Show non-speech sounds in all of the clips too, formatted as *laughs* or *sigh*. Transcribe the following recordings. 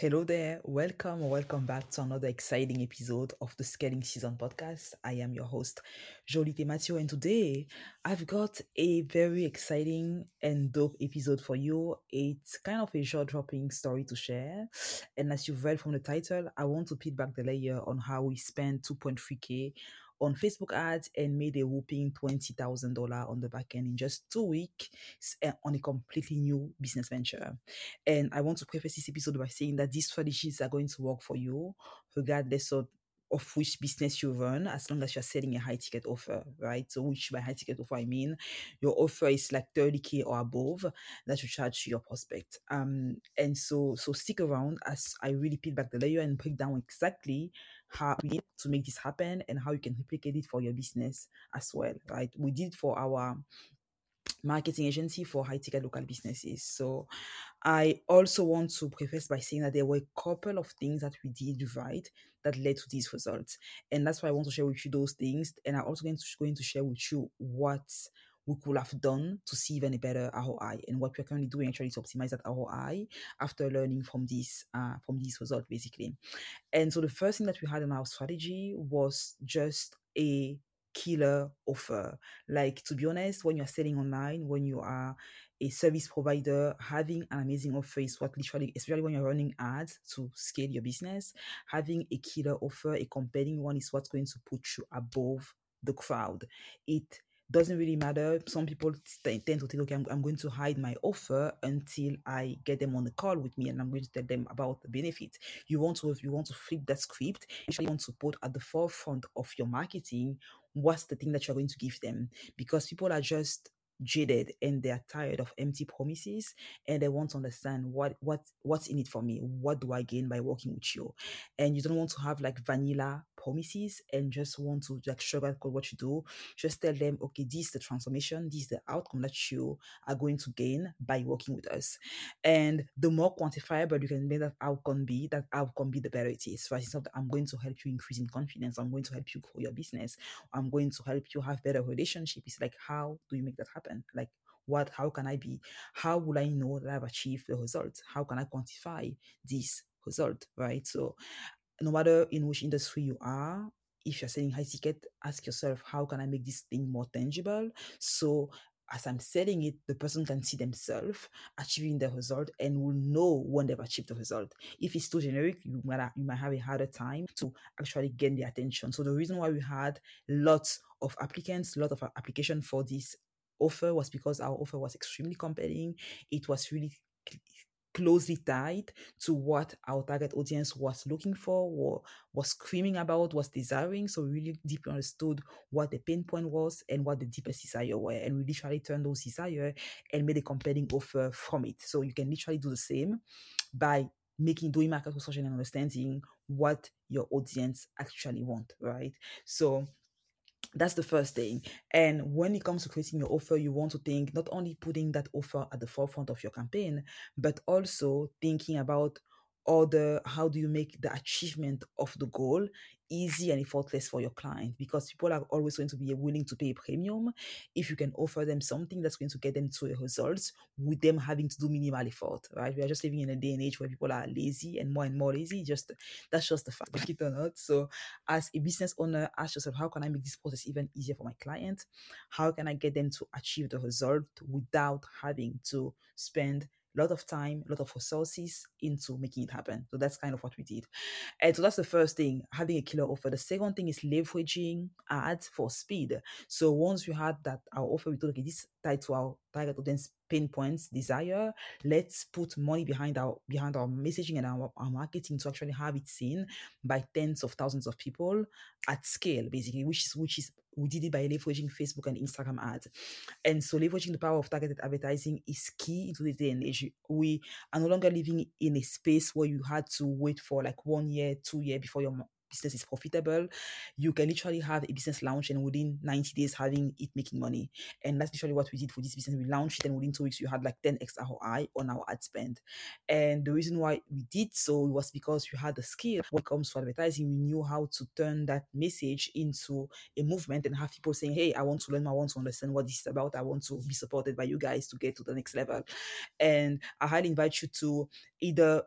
Hello there. Welcome welcome back to another exciting episode of the Scaling Season podcast. I am your host, Joly Tematio, and today I've got a very exciting and dope episode for you. It's kind of a jaw dropping story to share. And as you've read from the title, I want to peel back the layer on how we spent 2.3k on Facebook ads and made a whooping $20,000 on the back end in just two weeks eh, on a completely new business venture. And I want to preface this episode by saying that these strategies are going to work for you regardless of of which business you run as long as you're selling a high ticket offer, right? So, which by high ticket offer, I mean your offer is like 30k or above that you charge your prospect. Um, and so, so stick around as I really peel back the layer and break down exactly how to make this happen and how you can replicate it for your business as well, right? We did for our marketing agency for high ticket local businesses. So I also want to preface by saying that there were a couple of things that we did right that led to these results. And that's why I want to share with you those things. And I'm also going to going to share with you what we could have done to see even a better ROI and what we're currently doing actually to optimize that ROI after learning from this uh, from these results basically. And so the first thing that we had in our strategy was just a killer offer. Like to be honest, when you're selling online, when you are a service provider, having an amazing offer is what literally, especially when you're running ads to scale your business, having a killer offer, a compelling one is what's going to put you above the crowd. It doesn't really matter. Some people tend to think, okay, I'm, I'm going to hide my offer until I get them on the call with me and I'm going to tell them about the benefit. You want to, you want to flip that script, you want to put at the forefront of your marketing what's the thing that you're going to give them because people are just jaded and they're tired of empty promises and they want to understand what what what's in it for me what do i gain by working with you and you don't want to have like vanilla promises and just want to like sugarcoat what you do. Just tell them okay this is the transformation this is the outcome that you are going to gain by working with us. And the more quantifiable you can make that outcome be that outcome be the better it is. It's not i'm going to help you increase in confidence. I'm going to help you grow your business. I'm going to help you have better relationship. It's like how do you make that happen happen? Like, what, how can I be, how will I know that I've achieved the result? How can I quantify this result, right? So, no matter in which industry you are, if you're selling high ticket, ask yourself, how can I make this thing more tangible? So, as I'm selling it, the person can see themselves achieving the result and will know when they've achieved the result. If it's too generic, you might you might have a harder time to actually gain the attention. So the reason why we had lots of applicants, lot of application for this offer was because our offer was extremely compelling. It was really closely tied to what our target audience was looking for, or was screaming about, was desiring. So we really deeply understood what the pain point was and what the deepest desire were. And we literally turned those desire and made a compelling offer from it. So you can literally do the same by making doing market research and understanding what your audience actually want, right? So that's the first thing. And when it comes to creating your offer, you want to think not only putting that offer at the forefront of your campaign, but also thinking about other how do you make the achievement of the goal easy and effortless for your client? Because people are always going to be willing to pay a premium if you can offer them something that's going to get them to a results with them having to do minimal effort right? We are just living in a day and age where people are lazy and more and more lazy. Just that's just the fact *laughs* like it or not. So as a business owner ask yourself how can i make this process even easier for my client? How can i get them to achieve the result without having to spend a lot of time, a lot of resources into making it happen. So that's kind of what we did. And so that's the first thing, having a killer offer. The second thing is leveraging ads for speed. So once we had that our offer, we thought, okay, this tied to our target audience pain points desire let's put money behind our behind our messaging and our, our marketing to actually have it seen by tens of thousands of people at scale basically which is which is we did it by leveraging facebook and instagram ads. And so leveraging the power of targeted advertising is key into the day and age. We are no longer living in a space where you had to wait for like one year two year before your business is profitable, you can literally have a business launch and within 90 days having it making money. And that's literally what we did for this business. We launched it and within two weeks you had like 10x ROI on our ad spend. And the reason why we did so was because we had the skill when it comes to advertising. We knew how to turn that message into a movement and have people saying, Hey, I want to learn, I want to understand what this is about. I want to be supported by you guys to get to the next level. And I highly invite you to either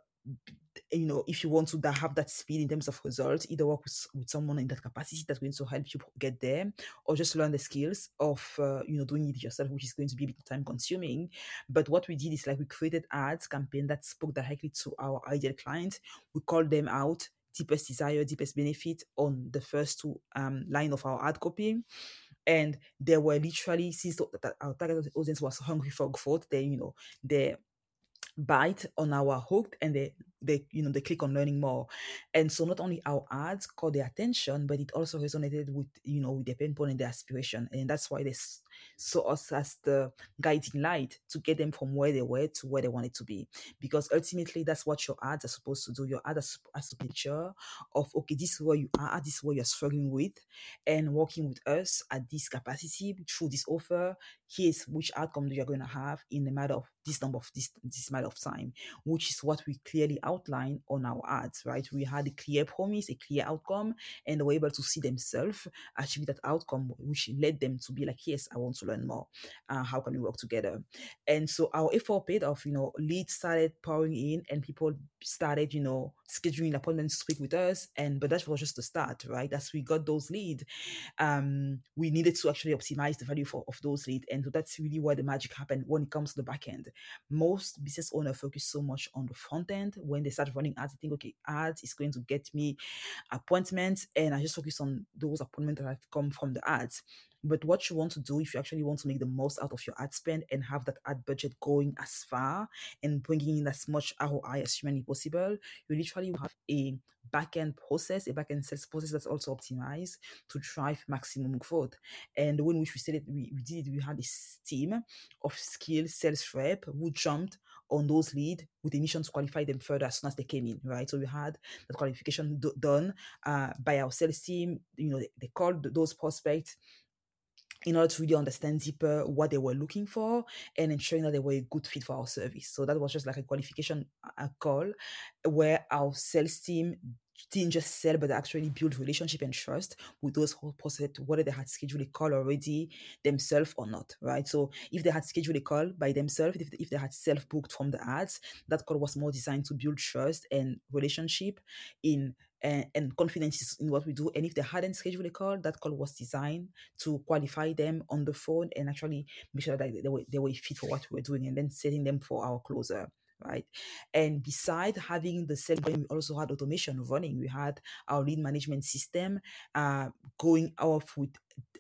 you know, if you want to have that speed in terms of results, either work with, with someone in that capacity that's going to help you get there, or just learn the skills of, uh, you know, doing it yourself, which is going to be a bit time consuming. But what we did is like we created ads campaign that spoke directly to our ideal client. We called them out, deepest desire, deepest benefit on the first two um, line of our ad copy and they were literally since our target audience was hungry for growth they you know they bite on our hook and they they you know they click on learning more. And so not only our ads caught their attention but it also resonated with you know with the pain point and the aspiration. And that's why they saw us as the guiding light to get them from where they were to where they wanted to be. Because ultimately that's what your ads are supposed to do. Your ads are supposed to picture of okay this is where you are this is where you're struggling with and working with us at this capacity through this offer here's which outcome you're going to have in a matter of this number of this this matter of time which is what we clearly outline on our ads, right? We had a clear promise, a clear outcome, and they were able to see themselves achieve that outcome, which led them to be like, yes, I want to learn more. Uh, how can we work together? And so our effort paid off, you know, leads started pouring in and people started, you know, scheduling appointments to speak with us. And but that was just the start, right? As we got those leads, um, we needed to actually optimize the value for, of those leads. And so that's really where the magic happened when it comes to the back end. Most business owners focus so much on the front end when they start running ads, I think, okay, ads is going to get me appointments. And I just focus on those appointments that have come from the ads. But what you want to do if you actually want to make the most out of your ad spend and have that ad budget going as far and bringing in as much ROI as humanly possible, you literally have a back-end process, a back-end sales process that's also optimized to drive maximum growth. And the way in which we said it, we, we did it, we had this team of skilled sales rep who jumped on those leads with a mission to qualify them further as soon as they came in, right? So we had that qualification do- done uh, by our sales team. You know, they, they called those prospects in order to really understand deeper what they were looking for and ensuring that they were a good fit for our service. So that was just like a qualification a call where our sales team didn't just sell but actually build relationship and trust with those who prospect whether they had scheduled a call already themselves or not right so if they had scheduled a call by themselves if, if they had self-booked from the ads that call was more designed to build trust and relationship in and, and confidence in what we do. And if they hadn't scheduled a call, that call was designed to qualify them on the phone and actually make sure that they were, they were fit for what we were doing and then setting them for our closer right? And beside having the sales, we also had automation running. We had our lead management system uh, going off with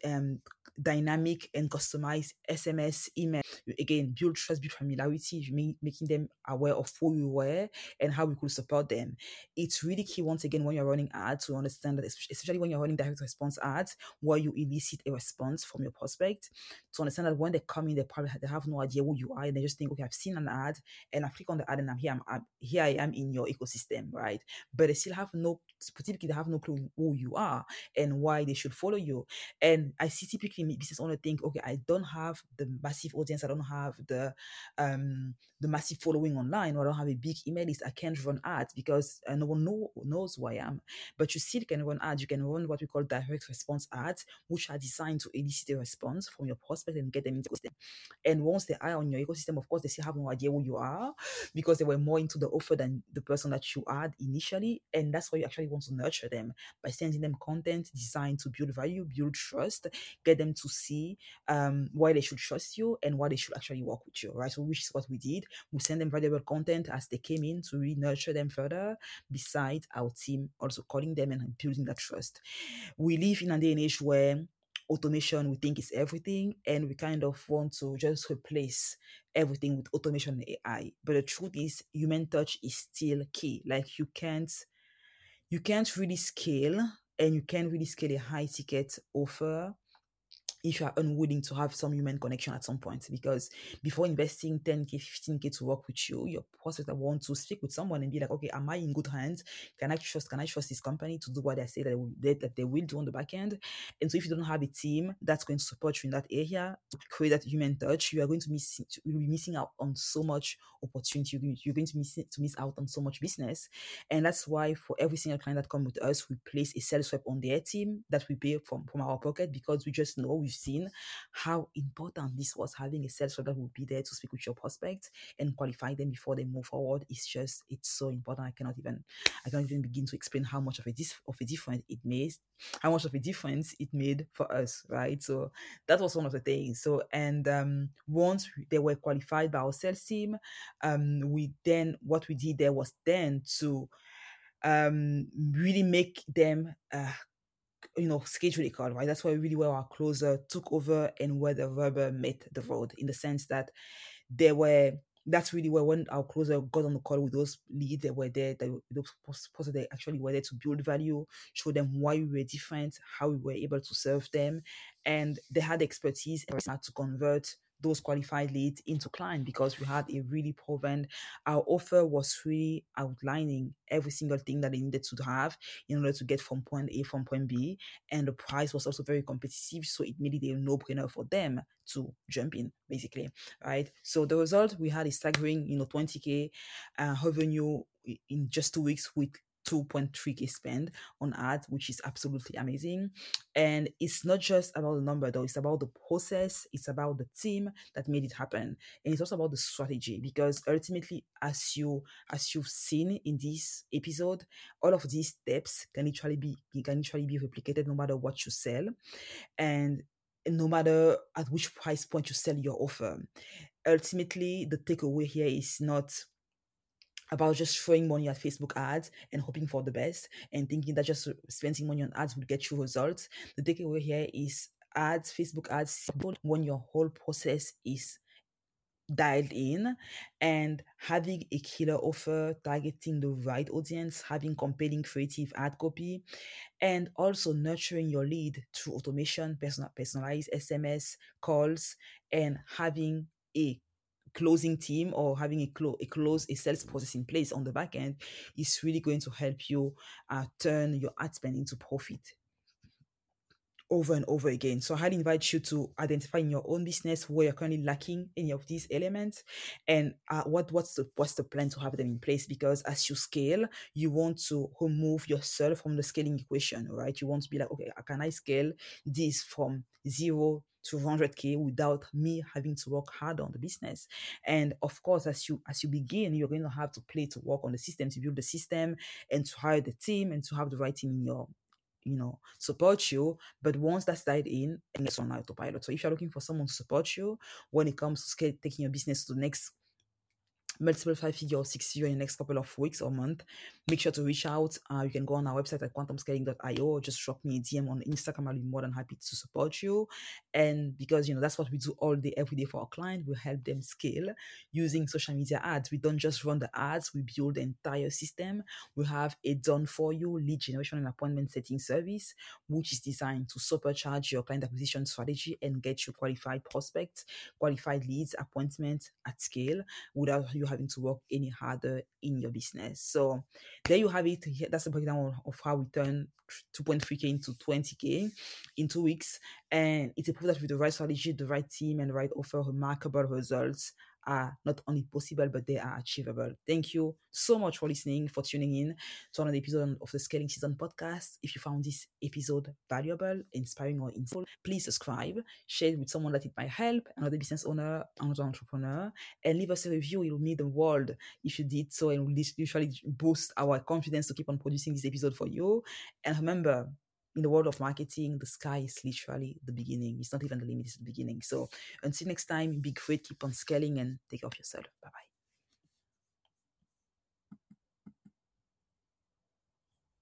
um, dynamic and customized SMS, email. Again, build trust, build familiarity, making them aware of who you were and how we could support them. It's really key once again when you're running ads to understand that, especially when you're running direct response ads, where you elicit a response from your prospect, to understand that when they come in, they probably they have no idea who you are, and they just think, okay, I've seen an ad, and I click on the ad, and I'm here. I'm, I'm here. I am in your ecosystem, right? But they still have no, typically they have no clue who you are and why they should follow you. And I see typically business owner think, okay, I don't have the massive audience, I don't have the um the massive following online, or I don't have a big email list, I can't run ads because uh, no one know, knows who I am. But you still can run ads. You can run what we call direct response ads, which are designed to elicit a response from your prospect and get them into the. And once they are on your ecosystem, of course, they still have no idea who you are because they were more into the offer than the person that you are initially. And that's why you actually want to nurture them by sending them content designed to build value, build trust, get them to see um, why they should trust you and why they should actually work with you, right? So, which is what we did. We send them valuable content as they came in to really nurture them further, beside our team also calling them and building that trust. We live in a day and age where automation we think is everything and we kind of want to just replace everything with automation and AI. But the truth is human touch is still key. Like you can't you can't really scale and you can't really scale a high ticket offer if you are unwilling to have some human connection at some point. Because before investing 10k, 15k to work with you, your prospect want to speak with someone and be like, okay, am I in good hands? Can I trust? Can I trust this company to do what I say that they will, that they will do on the back end? And so, if you don't have a team that's going to support you in that area, to create that human touch, you are going to miss. You will be missing out on so much opportunity. You're going to miss to miss out on so much business, and that's why for every single client that come with us, we place a sales rep on their team that we pay from from our pocket because we just know we've we've seen how important this was having a sales rep that be there to speak with your prospects and qualify them before they move forward. It's just it's so important. I cannot even I cannot even begin to explain how much of a dis- of a difference it made, how much of a difference it made for us, right? So that was one of the things. So and um, once they were qualified by our sales team, um, we then what we did there was then to um really make them uh you know, schedule call, right? That's why really where our closer took over and where the rubber met the mm. road in the sense that there were that's really where when our closer got on the call with those leads that were there, that those supposed they actually were there to build value, show them why we were different, how we were able to serve them, and they had expertise and to convert those qualified leads into client because we had a really proven our offer was really outlining every single thing that they needed to have in order to get from point A from point B and the price was also very competitive so it made it a no-brainer for them to jump in basically right? So the result we had a staggering you know 20k uh, revenue in just two weeks with 2.3k spend on ads which is absolutely amazing. And it's not just about the number though. It's about the process. It's about the team that made it happen. And it's also about the strategy because ultimately as you as you've seen in this episode all of these steps can literally be can literally be replicated no matter what you sell and no matter at which price point you sell your offer. Ultimately the takeaway here is not about just throwing money at Facebook ads and hoping for the best and thinking that just spending money on ads would get you results. The takeaway here is ads, Facebook ads, when your whole process is dialed in and having a killer offer targeting the right audience having compelling creative ad copy and also nurturing your lead through automation personal, personalized sms calls and having a closing team or having a, clo- a close a sales process in place on the back end is really going to help you uh, turn your ad spend into profit over and over again. So I highly invite you to identify in your own business where you're currently lacking any of these elements and uh, what what's the what's the plan to have them in place because as you scale, you want to remove yourself from the scaling equation, right? You want to be like, okay, can I scale this from zero to 100k without me having to work hard on the business and of course as you as you begin you're going to have to play to work on the system to build the system and to hire the team and to have the right team in your you know support you but once that's died in and it's on autopilot. So if you're looking for someone to support you when it comes to taking your business to the next multiple five figure or six figure in the next couple of weeks or month, make sure to reach out. Uh, you can go on our website at quantumscaling.io or just drop me a DM on Instagram. I'll be more than happy to support you. And because, you know, that's what we do all day, every day for our client. We help them scale using social media ads. We don't just run the ads, we build the entire system. We have a done for you lead generation and appointment setting service, which is designed to supercharge your client acquisition strategy and get you qualified prospects, qualified leads, appointments at scale without you having to work any harder in your business. So there you have it. That's a breakdown of how we turn 2.3k into 20k in two weeks. And it's a proof that with the right strategy, the right team, and the right offer, remarkable results are not only possible, but they are achievable. Thank you so much for listening, for tuning in to another episode of the Scaling Season podcast. If you found this episode valuable, inspiring, or insightful, please subscribe, share it with someone that it might help, another business owner, another entrepreneur, and leave us a review. It will mean the world if you did so, and will literally boost our confidence to keep on producing this episode for you. And remember, in the world of marketing, the sky is literally the beginning. It's not even the limit, it's the beginning. So until next time, be great, keep on scaling and take care of yourself. Bye bye.